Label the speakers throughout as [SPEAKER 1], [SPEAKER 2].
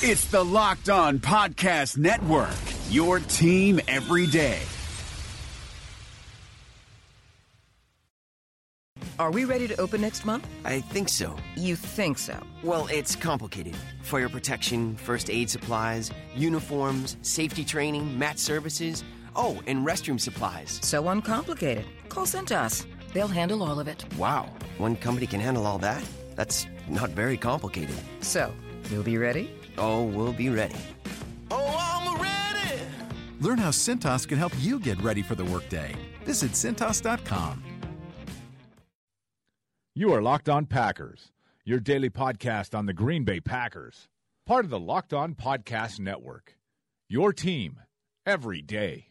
[SPEAKER 1] It's the Locked On Podcast Network, your team every day.
[SPEAKER 2] Are we ready to open next month?
[SPEAKER 3] I think so.
[SPEAKER 2] You think so?
[SPEAKER 3] Well, it's complicated. Fire protection, first aid supplies, uniforms, safety training, mat services. Oh, and restroom supplies.
[SPEAKER 2] So uncomplicated. Call Cintas. They'll handle all of it.
[SPEAKER 3] Wow, one company can handle all that? That's not very complicated.
[SPEAKER 2] So, you'll be ready?
[SPEAKER 3] Oh, we'll be ready.
[SPEAKER 4] Oh, I'm ready.
[SPEAKER 5] Learn how Cintas can help you get ready for the workday. Visit Cintas.com.
[SPEAKER 6] You are Locked On Packers, your daily podcast on the Green Bay Packers, part of the Locked On Podcast Network. Your team every day.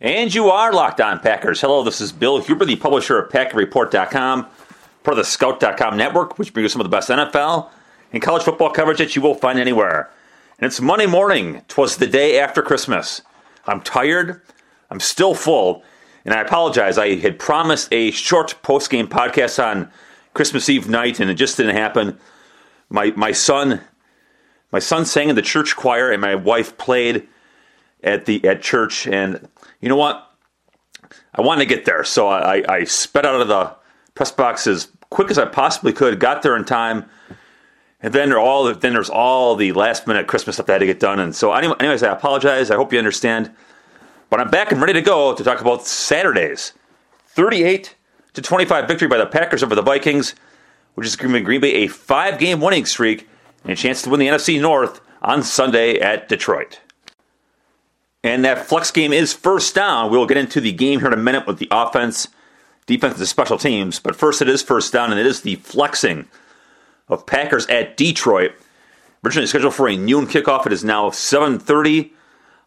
[SPEAKER 7] And you are Locked On Packers. Hello, this is Bill Huber, the publisher of PackerReport.com, part of the Scout.com network, which brings you some of the best NFL and college football coverage that you will find anywhere. And it's Monday morning. Twas the day after Christmas. I'm tired. I'm still full. And I apologize. I had promised a short post game podcast on Christmas Eve night, and it just didn't happen. My my son, my son sang in the church choir, and my wife played at the at church. And you know what? I wanted to get there, so I, I sped out of the press box as quick as I possibly could. Got there in time, and then all then there's all the last minute Christmas stuff that had to get done. And so, anyway, anyways, I apologize. I hope you understand. But I'm back and ready to go to talk about Saturday's 38 to 25 victory by the Packers over the Vikings, which is giving Green Bay a five game winning streak and a chance to win the NFC North on Sunday at Detroit. And that flex game is first down. We'll get into the game here in a minute with the offense, defense, and special teams. But first, it is first down, and it is the flexing of Packers at Detroit. Originally scheduled for a noon kickoff, it is now 7:30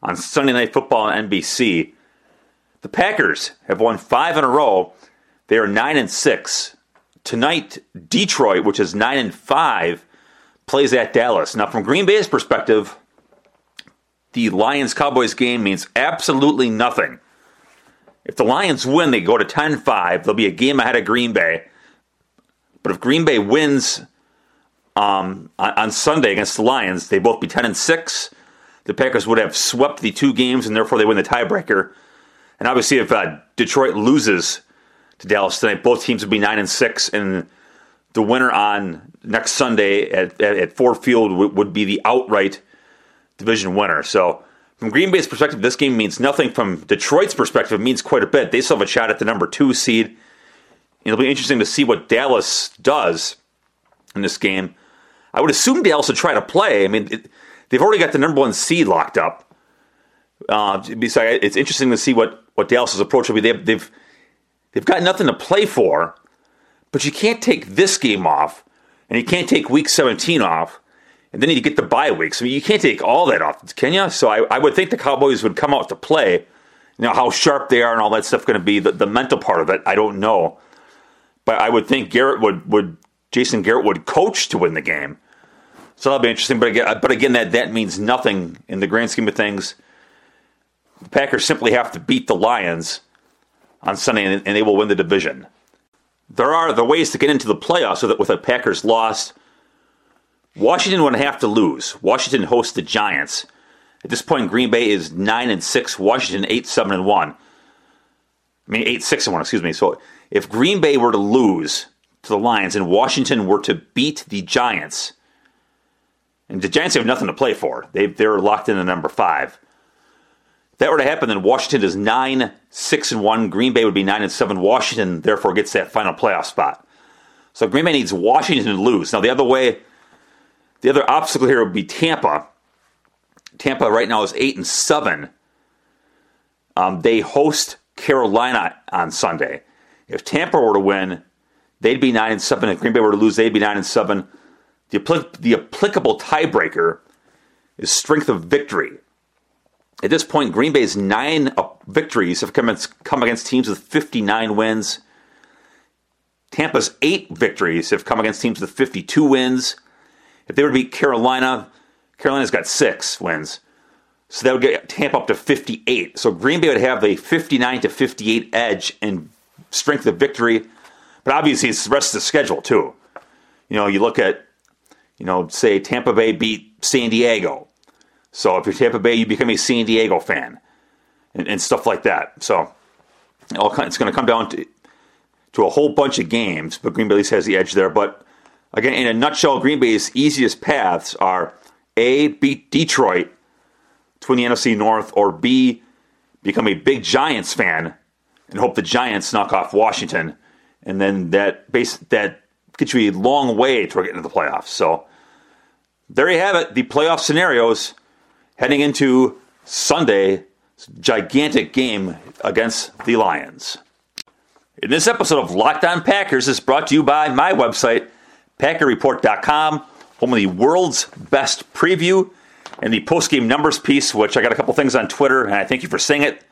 [SPEAKER 7] on Sunday Night Football on NBC. The Packers have won five in a row. They are nine and six. Tonight, Detroit, which is nine and five, plays at Dallas. Now, from Green Bay's perspective, the Lions Cowboys game means absolutely nothing. If the Lions win, they go to 10 5. They'll be a game ahead of Green Bay. But if Green Bay wins um, on, Sunday against the Lions, they both be 10 and 6 the Packers would have swept the two games, and therefore they win the tiebreaker. And obviously, if uh, Detroit loses to Dallas tonight, both teams would be nine and six, and the winner on next Sunday at, at, at Ford Field would, would be the outright division winner. So, from Green Bay's perspective, this game means nothing. From Detroit's perspective, it means quite a bit. They still have a shot at the number two seed. It'll be interesting to see what Dallas does in this game. I would assume Dallas would try to play. I mean, it, they've already got the number one seed locked up. Uh, besides, it's interesting to see what, what Dallas's approach will be. They've, they've they've got nothing to play for, but you can't take this game off, and you can't take Week 17 off, and then you get the bye weeks. I mean, you can't take all that off, can you? So I, I would think the Cowboys would come out to play. You know how sharp they are and all that stuff going to be. The, the mental part of it, I don't know, but I would think Garrett would would Jason Garrett would coach to win the game. So that'll be interesting. But again, but again, that that means nothing in the grand scheme of things. The Packers simply have to beat the Lions on Sunday, and, and they will win the division. There are the ways to get into the playoffs so that with a Packers loss, Washington would have to lose. Washington hosts the Giants. At this point, Green Bay is nine and six. Washington eight seven and one. I mean eight six and one. Excuse me. So if Green Bay were to lose to the Lions and Washington were to beat the Giants, and the Giants have nothing to play for. They they're locked in at number five. If that were to happen, then Washington is nine six and one. Green Bay would be nine and seven. Washington therefore gets that final playoff spot. So Green Bay needs Washington to lose. Now the other way, the other obstacle here would be Tampa. Tampa right now is eight and seven. Um, they host Carolina on Sunday. If Tampa were to win, they'd be nine and seven. If Green Bay were to lose, they'd be nine and seven. The, the applicable tiebreaker is strength of victory. At this point, Green Bay's nine victories have come, come against teams with 59 wins. Tampa's eight victories have come against teams with 52 wins. If they were to beat Carolina, Carolina's got six wins. So that would get Tampa up to 58. So Green Bay would have a 59 to 58 edge in strength of victory. But obviously, it's the rest of the schedule, too. You know, you look at you know, say Tampa Bay beat San Diego. So if you're Tampa Bay, you become a San Diego fan and, and stuff like that. So all it's going to come down to, to a whole bunch of games, but Green Bay at least has the edge there. But again, in a nutshell, Green Bay's easiest paths are A, beat Detroit to win the NFC North, or B, become a big Giants fan and hope the Giants knock off Washington. And then that base that gets you a long way toward getting into the playoffs. So there you have it, the playoff scenarios heading into Sunday, gigantic game against the Lions. In this episode of Locked On Packers is brought to you by my website, PackerReport.com, home of the world's best preview and the post-game numbers piece, which I got a couple things on Twitter, and I thank you for saying it.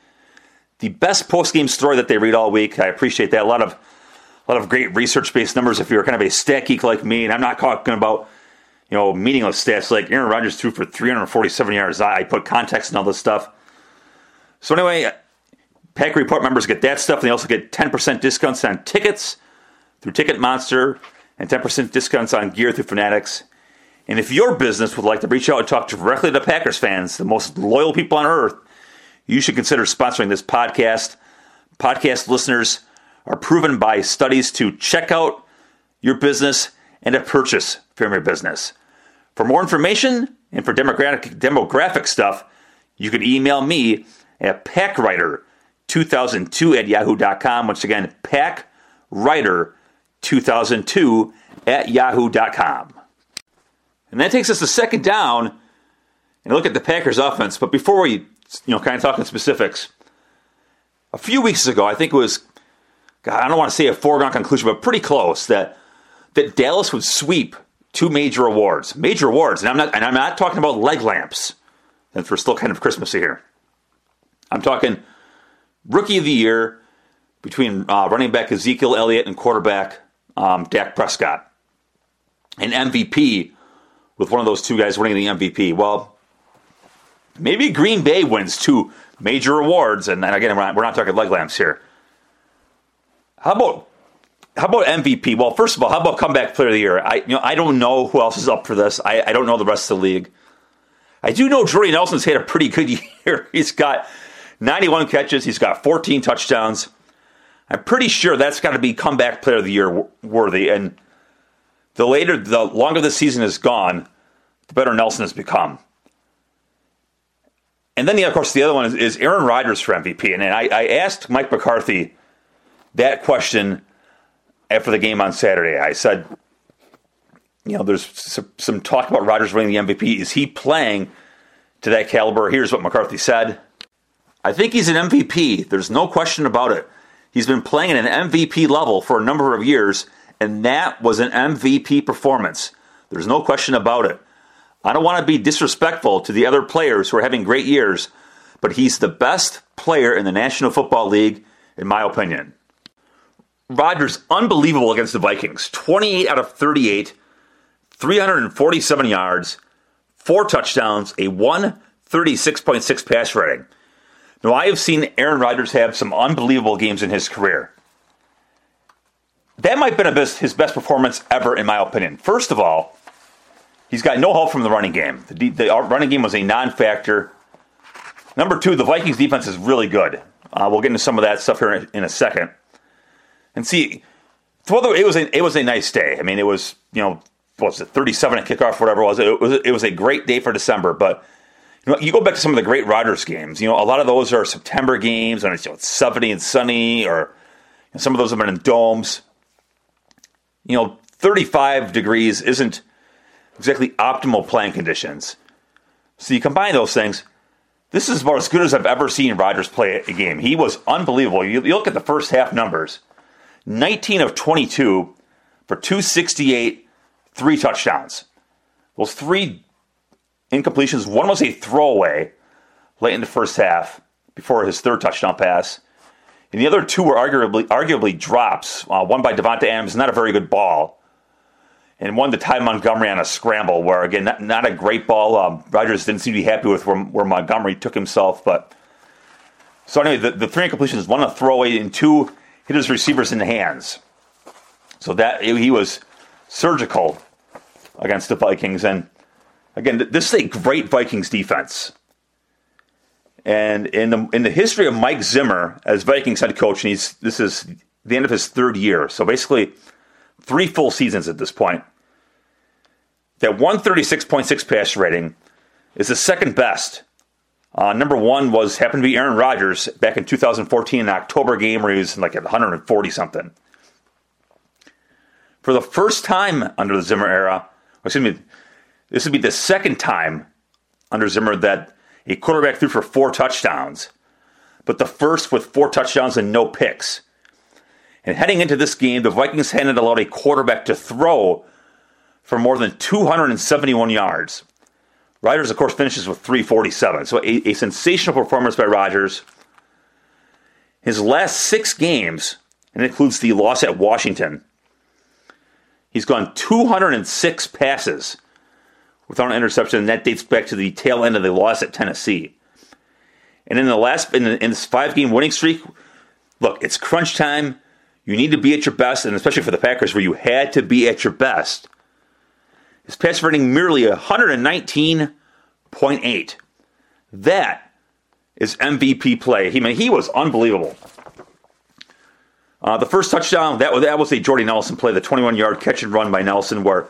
[SPEAKER 7] The best post-game story that they read all week. I appreciate that. A lot of a lot of great research-based numbers if you're kind of a stat geek like me, and I'm not talking about know meaningless stats like Aaron Rodgers threw for 347 yards. I put context and all this stuff. So anyway, Pack Report members get that stuff, and they also get 10% discounts on tickets through Ticket Monster and 10% discounts on gear through Fanatics. And if your business would like to reach out and talk directly to Packers fans, the most loyal people on earth, you should consider sponsoring this podcast. Podcast listeners are proven by studies to check out your business and to purchase from your business. For more information and for demographic, demographic stuff, you can email me at packwriter2002 at yahoo.com. Once again, packwriter2002 at yahoo.com. And that takes us to second down and look at the Packers offense. But before we, you know, kind of talk in specifics, a few weeks ago, I think it was, God, I don't want to say a foregone conclusion, but pretty close that that Dallas would sweep two major awards, major awards, and I'm not, and I'm not talking about leg lamps, since we're still kind of Christmassy here. I'm talking rookie of the year between uh, running back Ezekiel Elliott and quarterback um, Dak Prescott, and MVP with one of those two guys winning the MVP. Well, maybe Green Bay wins two major awards, and, and again, we're not, we're not talking leg lamps here. How about how about MVP? Well, first of all, how about comeback player of the year? I you know I don't know who else is up for this. I, I don't know the rest of the league. I do know Jordy Nelson's had a pretty good year. He's got 91 catches. He's got 14 touchdowns. I'm pretty sure that's got to be comeback player of the year worthy. And the later, the longer the season is gone, the better Nelson has become. And then, the, of course, the other one is, is Aaron Rodgers for MVP. And I, I asked Mike McCarthy that question after the game on Saturday. I said, you know, there's some, talk about Rodgers winning the MVP. Is he playing to that caliber? Here's what McCarthy said. I think he's an MVP. There's no question about it. He's been playing at an MVP level for a number of years, and that was an MVP performance. There's no question about it. I don't want to be disrespectful to the other players who are having great years, but he's the best player in the National Football League, in my opinion. Rodgers, unbelievable against the Vikings. 28 out of 38, 347 yards, four touchdowns, a 136.6 pass rating. Now, I have seen Aaron Rodgers have some unbelievable games in his career. That might have been his best performance ever, in my opinion. First of all, he's got no help from the running game. The, the running game was a non factor. Number two, the Vikings defense is really good. Uh, we'll get into some of that stuff here in a second. And see, it was a, it was a nice day. I mean, it was you know what was it thirty seven at kickoff, whatever it was. It was it was a great day for December. But you know, you go back to some of the great Rodgers games. You know, a lot of those are September games when it's, you know, it's seventy and sunny, or you know, some of those have been in domes. You know, thirty five degrees isn't exactly optimal playing conditions. So you combine those things. This is about as good as I've ever seen Rodgers play a game. He was unbelievable. You, you look at the first half numbers 19 of 22 for 268, three touchdowns. Those three incompletions, one was a throwaway late in the first half before his third touchdown pass. And the other two were arguably arguably drops. Uh, one by Davante Adams, not a very good ball, and one to Ty Montgomery on a scramble, where again not, not a great ball. Um, Rodgers didn't seem to be happy with where, where Montgomery took himself, but so anyway, the, the three incompletions, one a throwaway, and two hit his receivers in the hands. So that he was surgical against the Vikings. And again, this is a great Vikings defense. And in the in the history of Mike Zimmer as Vikings head coach, and he's this is the end of his third year, so basically three full seasons at this point. That 136.6 pass rating is the second best. Uh, number one was happened to be Aaron Rodgers back in 2014, an October game where he was like at 140 something. For the first time under the Zimmer era, excuse me, this would be the second time under Zimmer that a quarterback threw for four touchdowns, but the first with four touchdowns and no picks. And heading into this game, the Vikings hadn't allowed a quarterback to throw for more than 271 yards. Rodgers, of course, finishes with 347. So a, a sensational performance by Rodgers. His last six games, and it includes the loss at Washington, he's gone 206 passes without an interception, and that dates back to the tail end of the loss at Tennessee. And in the last in, the, in this five game winning streak, look, it's crunch time. You need to be at your best, and especially for the Packers, where you had to be at your best. His pass rating merely 119.8. That is MVP play. He I mean, he was unbelievable. Uh, the first touchdown that was that was a Jordy Nelson play, the 21 yard catch and run by Nelson, where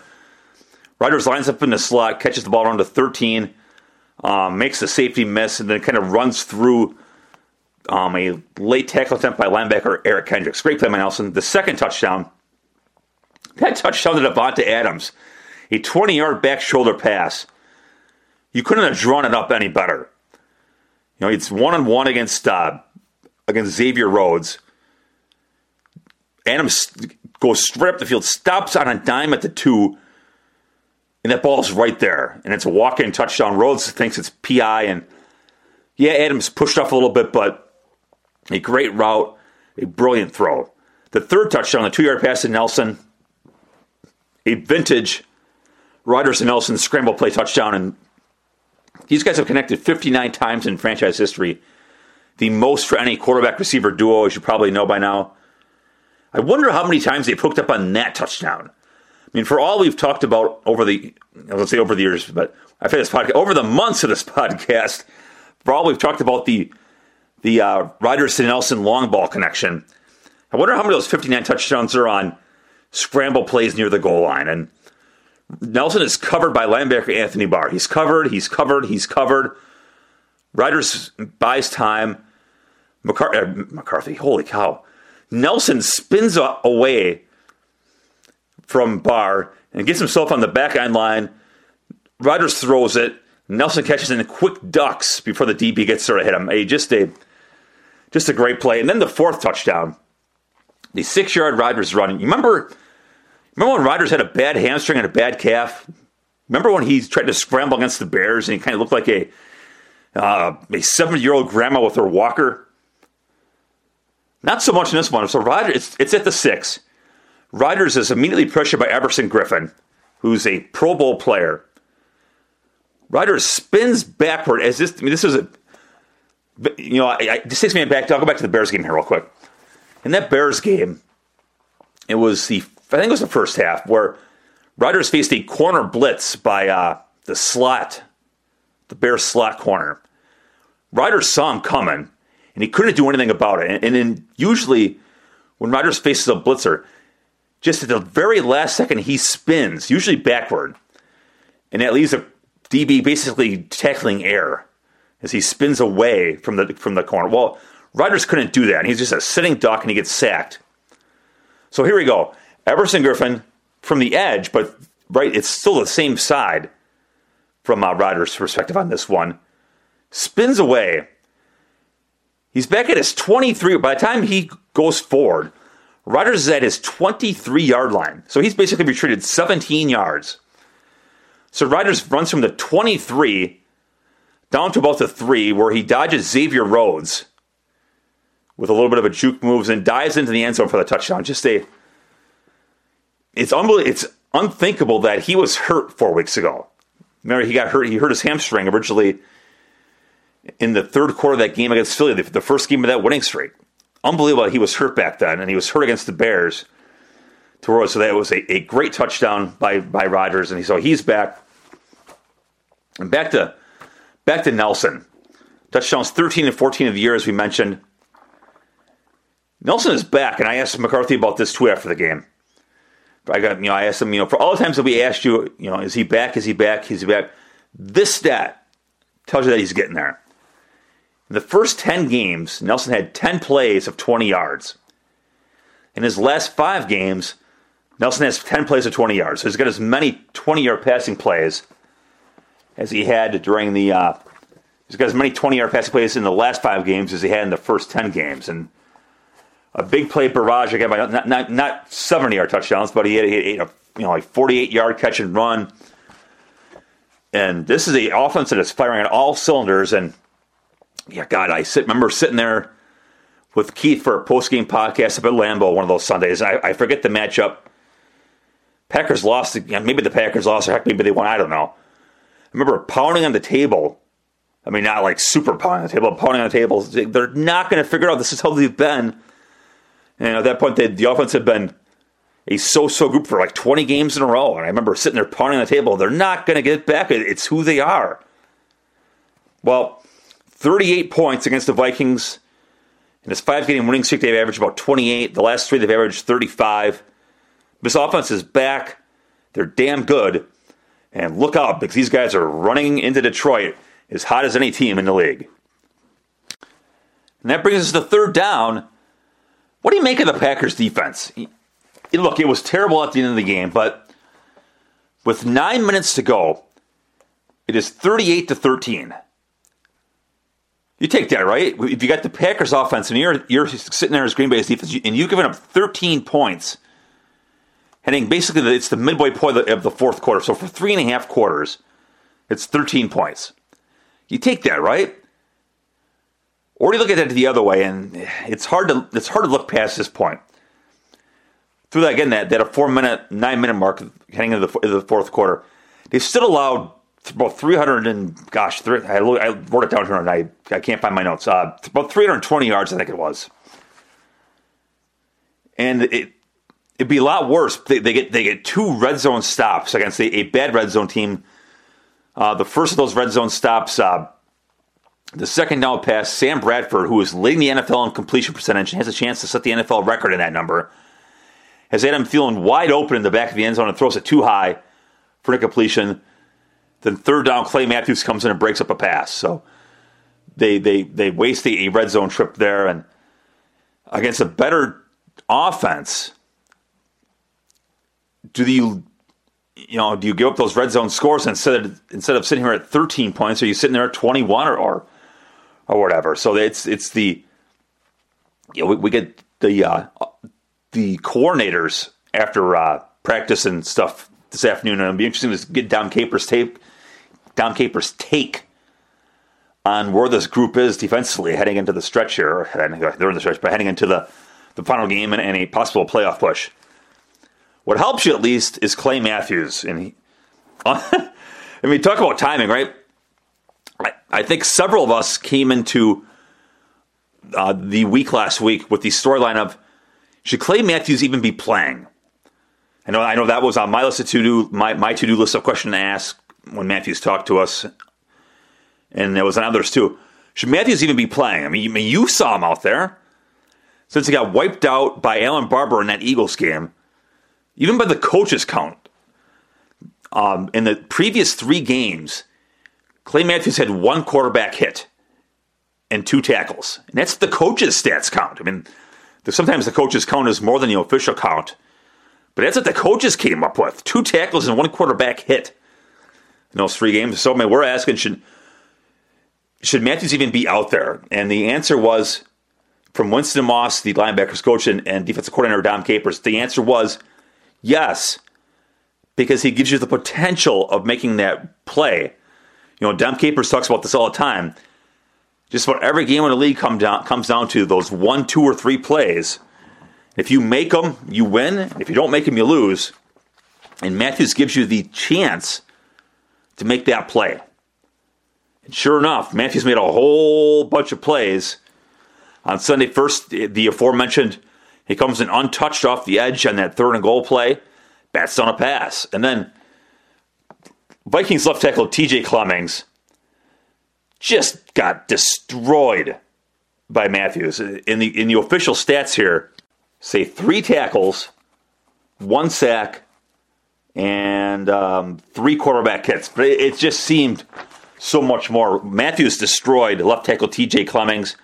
[SPEAKER 7] Rodgers lines up in the slot, catches the ball around to 13, um, makes the safety miss, and then kind of runs through um, a late tackle attempt by linebacker Eric Kendricks. Great play by Nelson. The second touchdown, that touchdown to Davante Adams, a 20 yard back shoulder pass. You couldn't have drawn it up any better. You know, it's one on one against uh, against Xavier Rhodes. Adams goes straight up the field, stops on a dime at the two, and that ball's right there. And it's a walk in touchdown. Rhodes thinks it's PI, and yeah, Adams pushed off a little bit, but a great route, a brilliant throw. The third touchdown, the two yard pass to Nelson, a vintage Rodgers and Nelson scramble play touchdown. And these guys have connected 59 times in franchise history, the most for any quarterback receiver duo, as you probably know by now. I wonder how many times they've hooked up on that touchdown. I mean, for all we've talked about over the, let's say over the years, but I've had this podcast, over the months of this podcast, for all we've talked about the the uh, to Nelson long ball connection, I wonder how many of those 59 touchdowns are on scramble plays near the goal line. And Nelson is covered by linebacker Anthony Barr. He's covered, he's covered, he's covered. Rodgers buys time. McCar- uh, McCarthy, holy cow. Nelson spins away from Barr and gets himself on the back end line. Rodgers throws it. Nelson catches in quick ducks before the DB gets there to hit him. A, just a just a great play. And then the fourth touchdown, the six yard Rodgers running. You remember, remember when Rodgers had a bad hamstring and a bad calf? Remember when he tried to scramble against the Bears and he kind of looked like a uh, a seven year old grandma with her walker? Not so much in this one. So Rodgers, it's, it's at the six. Rodgers is immediately pressured by Everson Griffen, who's a Pro Bowl player. Rodgers spins backward as this. I mean, this is a. You know, I, I, this takes me back. I'll go back to the Bears game here real quick. In that Bears game, it was the I think it was the first half where Rodgers faced a corner blitz by uh, the slot, the Bears slot corner. Rodgers saw him coming, and he couldn't do anything about it. And, and then usually, when Rodgers faces a blitzer, just at the very last second, he spins, usually backward, and that leaves a DB basically tackling air as he spins away from the from the corner. Well, Rodgers couldn't do that. And He's just a sitting duck, and he gets sacked. So here we go. Everson Griffen from the edge, but right, it's still the same side from uh, Rodgers' perspective on this one. Spins away. He's back at his 23. By the time he goes forward, Rodgers is at his 23 yard line. So he's basically retreated 17 yards. So Rodgers runs from the 23 down to about the 3, where he dodges Xavier Rhodes with a little bit of a juke moves and dives into the end zone for the touchdown. Just a. It's unbelievable. It's unthinkable that he was hurt four weeks ago. Remember, he got hurt. He hurt his hamstring originally in the third quarter of that game against Philly, the first game of that winning streak. Unbelievable. He was hurt back then, and he was hurt against the Bears. to. So that was a, a great touchdown by by Rodgers, and so he's back. And back to back to Nelson. Touchdowns 13 and 14 of the year, as we mentioned. Nelson is back, and I asked McCarthy about this too after the game. I got, you know, I asked him, you know, for all the times that we asked you, you know, is he back? Is he back? Is he back? This stat tells you that he's getting there. In the first 10 games, Nelson had 10 plays of 20 yards. In his last five games, Nelson has 10 plays of 20 yards. So he's got as many 20 yard passing plays as he had during the. Uh, he's got as many 20 yard passing plays in the last five games as he had in the first 10 games. And a big play barrage again by not, not, not 70 yard touchdowns, but he had, he had a you know like 48 yard catch and run. And this is a offense that is firing on all cylinders. And yeah, God, I sit, remember sitting there with Keith for a post game podcast up at Lambeau one of those Sundays. I, I forget the matchup. Packers lost. Maybe the Packers lost, or heck, maybe they won. I don't know. I remember pounding on the table. I mean, not like super pounding on the table, pounding on the table. They're not going to figure out this is how they've been. And at that point, they, the offense had been a so-so group for like 20 games in a row. And I remember sitting there pounding the table. They're not going to get back. It's who they are. Well, 38 points against the Vikings. In this five-game winning streak, they've averaged about 28. The last three, they've averaged 35. This offense is back. They're damn good. And look out, because these guys are running into Detroit as hot as any team in the league. And that brings us to third down. What do you make of the Packers defense? Look, it was terrible at the end of the game, but with nine minutes to go, it is 38 to 13. You take that, right? If you got the Packers offense and you're, you're sitting there as Green Bay's defense, and you've given up 13 points, heading basically, it's the midway point of the fourth quarter. So for three and a half quarters, it's 13 points. You take that, right? Or do you look at it the other way, and it's hard to it's hard to look past this point. Through that again, that, that a four minute, nine minute mark heading into the, into the fourth quarter, they still allowed about 300 and gosh, three, I, I, wrote it down here and I, I can't find my notes. Uh, about 320 yards, I think it was. And it it'd be a lot worse. They, they get they get two red zone stops against a, a bad red zone team. Uh, the first of those red zone stops, uh, the second down pass, Sam Bradford, who is leading the NFL in completion percentage and has a chance to set the NFL record in that number, has Adam Thielen wide open in the back of the end zone and throws it too high for an incompletion. Then third down, Clay Matthews comes in and breaks up a pass. So they they they waste a red zone trip there, and against a better offense, do you you know do you give up those red zone scores instead of instead of sitting here at 13 points? Are you sitting there at 21 or, or or whatever. So it's it's the you know, we, we get the uh, the coordinators after uh, practice and stuff this afternoon, and it'll be interesting to get Dom Capers' tape, Dom Capers' take on where this group is defensively heading into the stretch here. They're in the stretch, but heading into the the final game and, and a possible playoff push. What helps you at least is Clay Matthews, and he. I mean, talk about timing, right? I, I think several of us came into uh, the week last week with the storyline of should Clay Matthews even be playing? I know I know that was on my list of to do my, my to do list of questions to ask when Matthews talked to us, and there was on others too. Should Matthews even be playing? I mean, you, I mean, you saw him out there since he got wiped out by Allen Barbre in that Eagles game, even by the coaches count. Um, in the previous three games, Clay Matthews had one quarterback hit and two tackles. And that's the coach's stats count. I mean, sometimes the coach's count is more than the official count. But that's what the coaches came up with. Two tackles and one quarterback hit in those three games. So I mean, we're asking, should, should Matthews even be out there? And the answer was from Winston Moss, the linebackers coach and, and defensive coordinator Dom Capers. The answer was yes, because he gives you the potential of making that play you know, Dom Capers talks about this all the time. Just about every game in the league come down, comes down to those one, two, or three plays. If you make them, you win. If you don't make them, you lose. And Matthews gives you the chance to make that play. And sure enough, Matthews made a whole bunch of plays on Sunday. First, the aforementioned He comes in untouched off the edge on that third and goal play, bats down a pass. And then Vikings left tackle TJ Clemmings just got destroyed by Matthews. In the in the official stats here, say three tackles, one sack, and um, three quarterback hits. But it, it, just seemed so much more. Matthews destroyed left tackle T.J. Clemmings.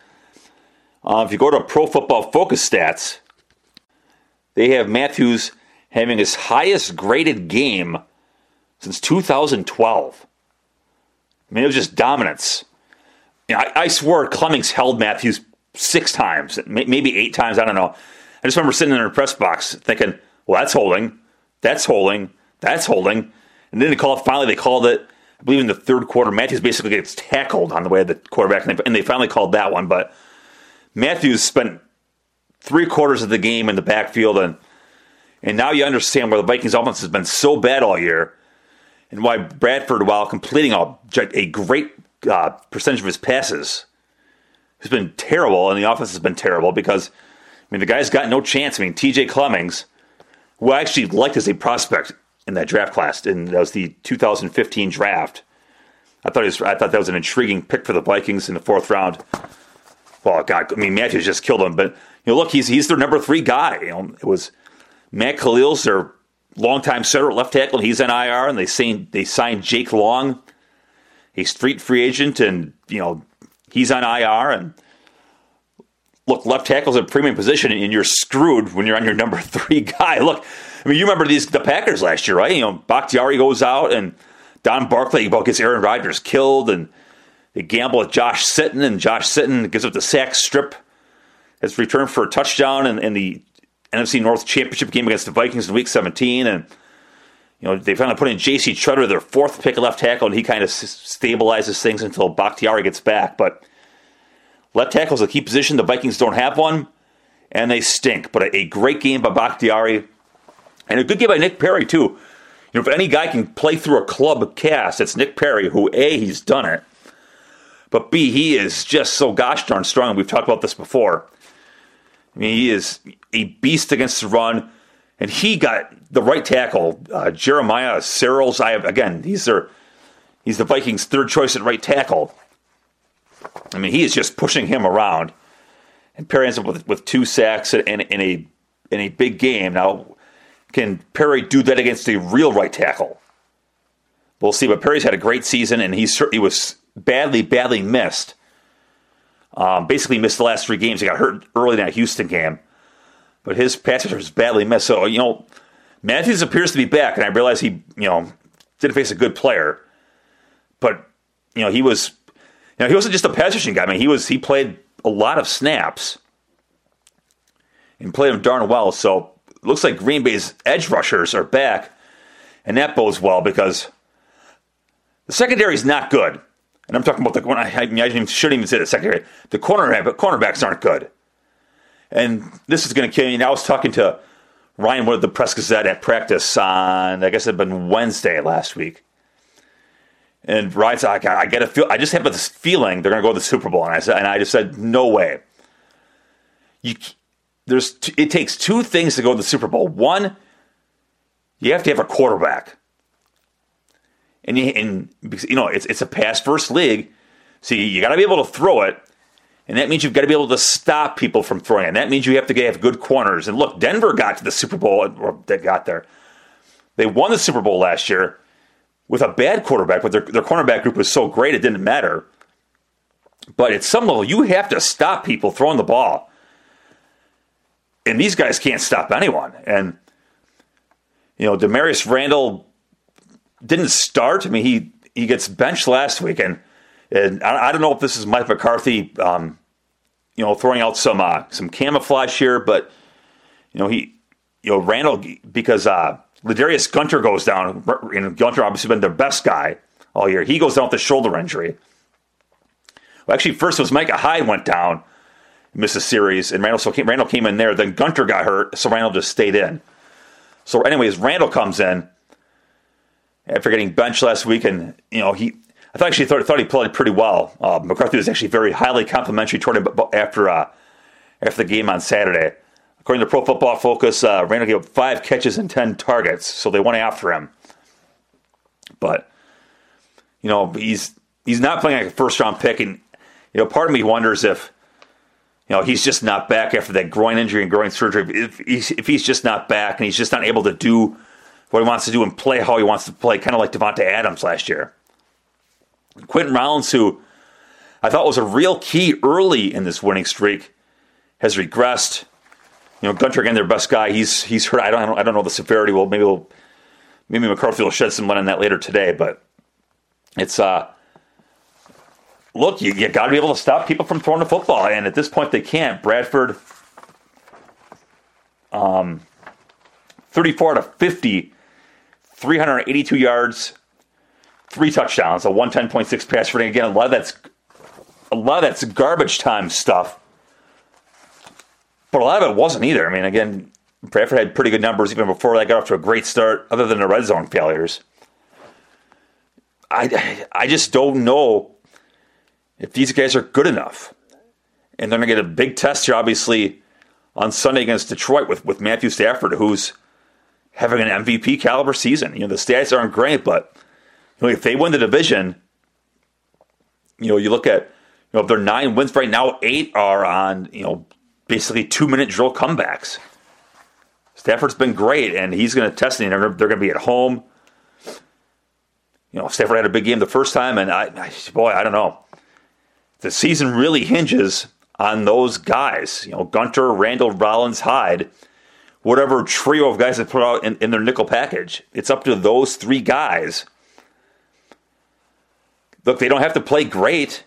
[SPEAKER 7] Uh, if you go to Pro Football Focus stats, they have Matthews having his highest graded game since 2012. I mean, it was just dominance. You know, I, I swore Clemmings held Matthews six times, maybe eight times. I don't know. I just remember sitting in the press box thinking, well, that's holding, that's holding, that's holding. And then they call it, finally, they called it, I believe in the third quarter. Matthews basically gets tackled on the way of the quarterback, and they, and they finally called that one. But Matthews spent three quarters of the game in the backfield, and and now you understand why the Vikings offense has been so bad all year, and why Bradford, while completing a, great uh, percentage of his passes, has been terrible, and the offense has been terrible because I mean, the guy's got no chance. I mean, TJ Clemmings, who I actually liked as a prospect in that draft class, and that was the 2015 draft. I thought was, I thought that was an intriguing pick for the Vikings in the fourth round. Well, God, I mean, Matthews just killed him, but you know, look, he's he's their number three guy. You know, it was Matt Kalil's their longtime center left tackle, and he's an IR, and they signed they signed Jake Long, a street free agent, and you know he's on IR, and look, left tackle's a premium position, and you're screwed when you're on your number three guy. Look, I mean, you remember these the Packers last year, right? You know, Bakhtiari goes out, and Don Barclay about gets Aaron Rodgers killed, and they gamble with Josh Sitton, and Josh Sitton gives up the sack strip as return for a touchdown and, in the NFC North Championship game against the Vikings in Week 17, and you know they finally put in J.C. Tretter, their fourth pick left tackle, and he kind of stabilizes things until Bakhtiari gets back, but Left tackle is a key position. The Vikings don't have one, and they stink. But a, a great game by Bakhtiari, and a good game by Nick Perry, too. You know, if any guy can play through a club cast, it's Nick Perry, who A, he's done it, but B, he is just so gosh darn strong. We've talked about this before. I mean, he is a beast against the run, and he got the right tackle, uh, Jeremiah Sirles. I have again, these are he's the Vikings' third choice at right tackle. I mean, he is just pushing him around. And Perry ends up with, with two sacks in, in, a in a big game. Now, can Perry do that against a real right tackle? We'll see. But Perry's had a great season, and he was badly, badly missed. Um, basically, missed the last three games. He got hurt early in that Houston game, but his passes was badly missed. So you know, Matthews appears to be back, and I realize he you know didn't face a good player, but you know he was you know he wasn't just a pass rushing guy. I mean, he was he played a lot of snaps and played them darn well. So looks like Green Bay's edge rushers are back, and that bodes well because the secondary is not good. And I'm talking about the I, I, mean, I shouldn't even say the secondary. The cornerback, but cornerbacks aren't good. And this is going to kill me. And I was talking to Ryan Wood of the Press Gazette at practice on, I guess it had been Wednesday last week. And Ryan's like, I get a feel. I just have this feeling they're going to go to the Super Bowl, and I said, and I just said, no way. You, there's, t- it takes two things to go to the Super Bowl. One, you have to have a quarterback, and you, and you know it's it's a pass first league, so you, you got to be able to throw it, and that means you've got to be able to stop people from throwing it. That means you have to have good corners. And look, Denver got to the Super Bowl, or they got there. They won the Super Bowl last year with a bad quarterback, but their, their cornerback group was so great it didn't matter. But at some level, you have to stop people throwing the ball. And these guys can't stop anyone. And, you know, Damarious Randall didn't start. I mean, he, he gets benched last week. And, and I, I don't know if this is Mike McCarthy, um, you know, throwing out some uh, some camouflage here, but, you know, he, you know, Randall, because, uh, Ladarius Gunter goes down. And Gunter obviously been their best guy all year. He goes down with a shoulder injury. Well, actually, first was Micah Hyde went down, missed a series, and Randall so came, Randall came in there. Then Gunter got hurt, so Randall just stayed in. So, anyways, Randall comes in after getting benched last week, and you know he. I thought actually thought, thought he played pretty well. Uh, McCarthy was actually very highly complimentary toward him after uh, after the game on Saturday. According to Pro Football Focus, uh, Randall gave up five catches and 10 targets, so they went after him. But, you know, he's he's not playing like a first round pick. And, you know, part of me wonders if, you know, he's just not back after that groin injury and groin surgery. If he's, if he's just not back and he's just not able to do what he wants to do and play how he wants to play, kind of like Davante Adams last year. Quinten Rollins, who I thought was a real key early in this winning streak, has regressed. You know, Gunter again, their best guy. He's he's hurt. I don't I don't know the severity. Well, maybe we'll maybe McCarthy will shed some light on that later today. But it's uh, look, you, you got to be able to stop people from throwing the football, and at this point they can't. Bradford, um, thirty-four out of 50, 382 yards, three touchdowns, a one ten point six pass rating. Again, a lot of that's a lot of that's garbage time stuff. But a lot of it wasn't either. I mean, again, Bradford had pretty good numbers even before they got off to a great start, other than the red zone failures. I, I just don't know if these guys are good enough. And they're going to get a big test here, obviously, on Sunday against Detroit with, with Matthew Stafford, who's having an MVP caliber season. You know, the stats aren't great, but you know, if they win the division, you know, you look at, you know, if they're nine wins right now, eight are on, you know, basically two minute drill comebacks. Stafford's been great, and he's going to test it. They're, they're going to be at home. You know, Stafford had a big game the first time, and I, I, boy, I don't know. The season really hinges on those guys. You know, Gunter, Randall, Rollins, Hyde, whatever trio of guys they put out in, in their nickel package. It's up to those three guys. Look, they don't have to play great.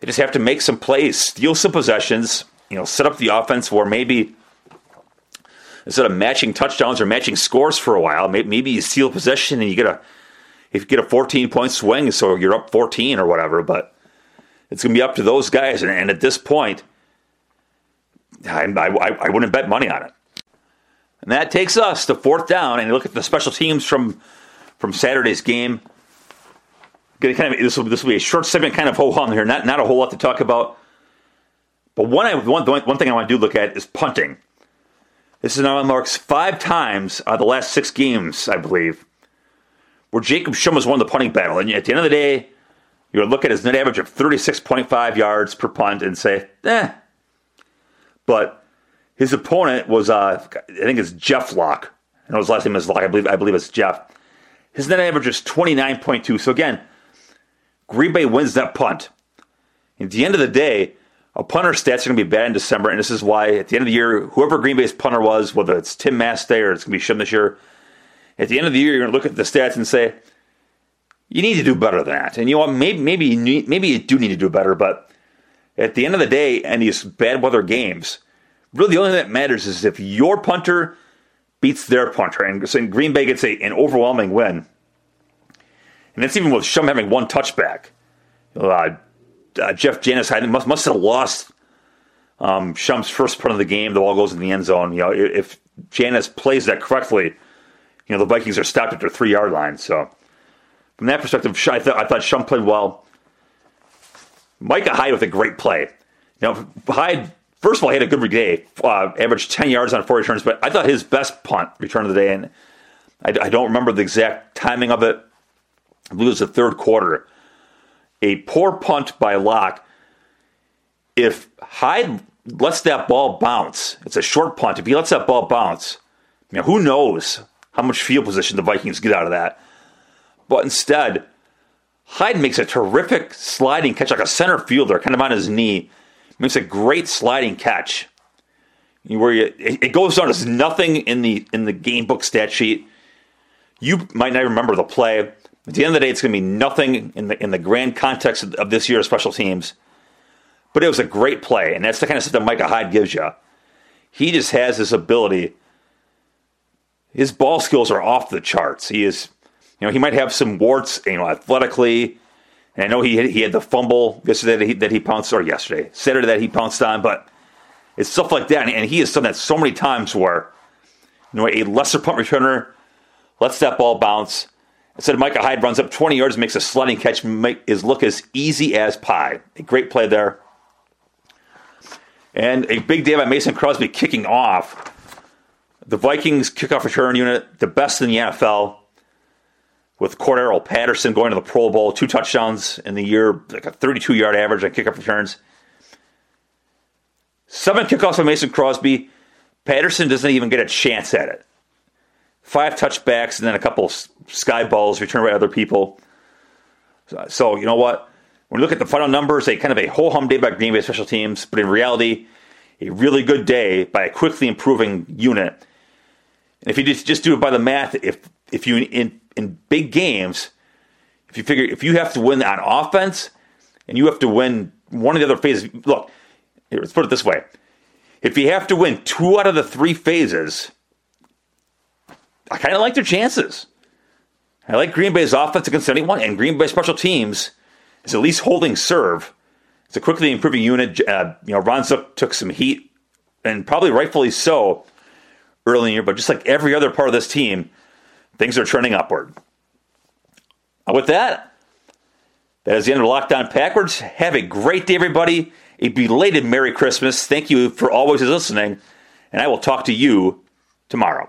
[SPEAKER 7] They just have to make some plays, steal some possessions, you know, set up the offense where maybe instead of matching touchdowns or matching scores for a while, maybe you steal possession and you get a if you get a 14 point swing, so you're up 14 or whatever. But it's going to be up to those guys, and, and at this point, I, I, I wouldn't bet money on it. And that takes us to fourth down, and you look at the special teams from from Saturday's game. Kind of, this will this will be a short segment, kind of ho hum here. Not not a whole lot to talk about. But one, I, one, one thing I want to do look at is punting. This is now marks five times out of the last six games, I believe, where Jacob Schum has won the punting battle. And at the end of the day, you look at his net average of 36.5 yards per punt and say, eh. But his opponent was, uh, I think it's Jeff Locke. I know his last name is Locke. I believe, I believe it's Jeff. His net average is 29.2. So again, Green Bay wins that punt. At the end of the day, a punter stats are going to be bad in December, and this is why at the end of the year, whoever Green Bay's punter was, whether it's Tim Masthay or it's going to be Schum this year, at the end of the year, you're going to look at the stats and say, you need to do better than that. And you know what? Maybe maybe you maybe you do need to do better, but at the end of the day, in these bad weather games, really the only thing that matters is if your punter beats their punter, and so Green Bay gets a, an overwhelming win. And that's even with Schum having one touchback. Uh, uh, Jeff Janis must must have lost um, Schum's first punt of the game. The ball goes in the end zone. You know, if Janis plays that correctly, you know the Vikings are stopped at their three yard line. So from that perspective, I thought I thought Schum played well. Micah Hyde with a great play. You know, Hyde first of all he had a good day, uh, averaged ten yards on four returns, but I thought his best punt return of the day, and I, I don't remember the exact timing of it. I believe it was the third quarter a poor punt by Locke, if Hyde lets that ball bounce, it's a short punt. If he lets that ball bounce, know, who knows how much field position the Vikings get out of that. But instead, Hyde makes a terrific sliding catch, like a center fielder, kind of on his knee. Makes a great sliding catch. Where you, it goes on as nothing in the in the game book stat sheet. You might not remember the play. At the end of the day, it's going to be nothing in the in the grand context of, of this year's special teams. But it was a great play, and that's the kind of stuff that Micah Hyde gives you. He just has this ability. His ball skills are off the charts. He is, you know, he might have some warts, you know, athletically. And I know he had, he had the fumble yesterday that he, that he pounced, or yesterday, Saturday that he pounced on, but it's stuff like that. And he has done that so many times where, you know, a lesser punt returner lets that ball bounce Instead, of Micah Hyde runs up 20 yards, and makes a sliding catch, make his look as easy as pie. A great play there. And a big day by Mason Crosby kicking off. The Vikings kickoff return unit, the best in the NFL, with Cordarrelle Patterson going to the Pro Bowl, two touchdowns in the year, like a 32 yard average on kickoff returns. Seven kickoffs by Mason Crosby. Patterson doesn't even get a chance at it. Five touchbacks and then a couple sky balls returned by other people. So, you know what? When we look at the final numbers, a kind of a whole hum day by Green Bay special teams, but in reality, a really good day by a quickly improving unit. And if you just, just do it by the math, if if you in in big games, if you figure if you have to win on offense and you have to win one of the other phases, look, here, let's put it this way: if you have to win two out of the three phases, I kind of like their chances. I like Green Bay's offense against anyone, and Green Bay special teams is at least holding serve. It's a quickly improving unit. Uh, you know, Ron Zook took some heat, and probably rightfully so, early in the year. But just like every other part of this team, things are trending upward. With that, that is the end of Locked On Packers. Have a great day, everybody. A belated Merry Christmas. Thank you for always listening, and I will talk to you tomorrow.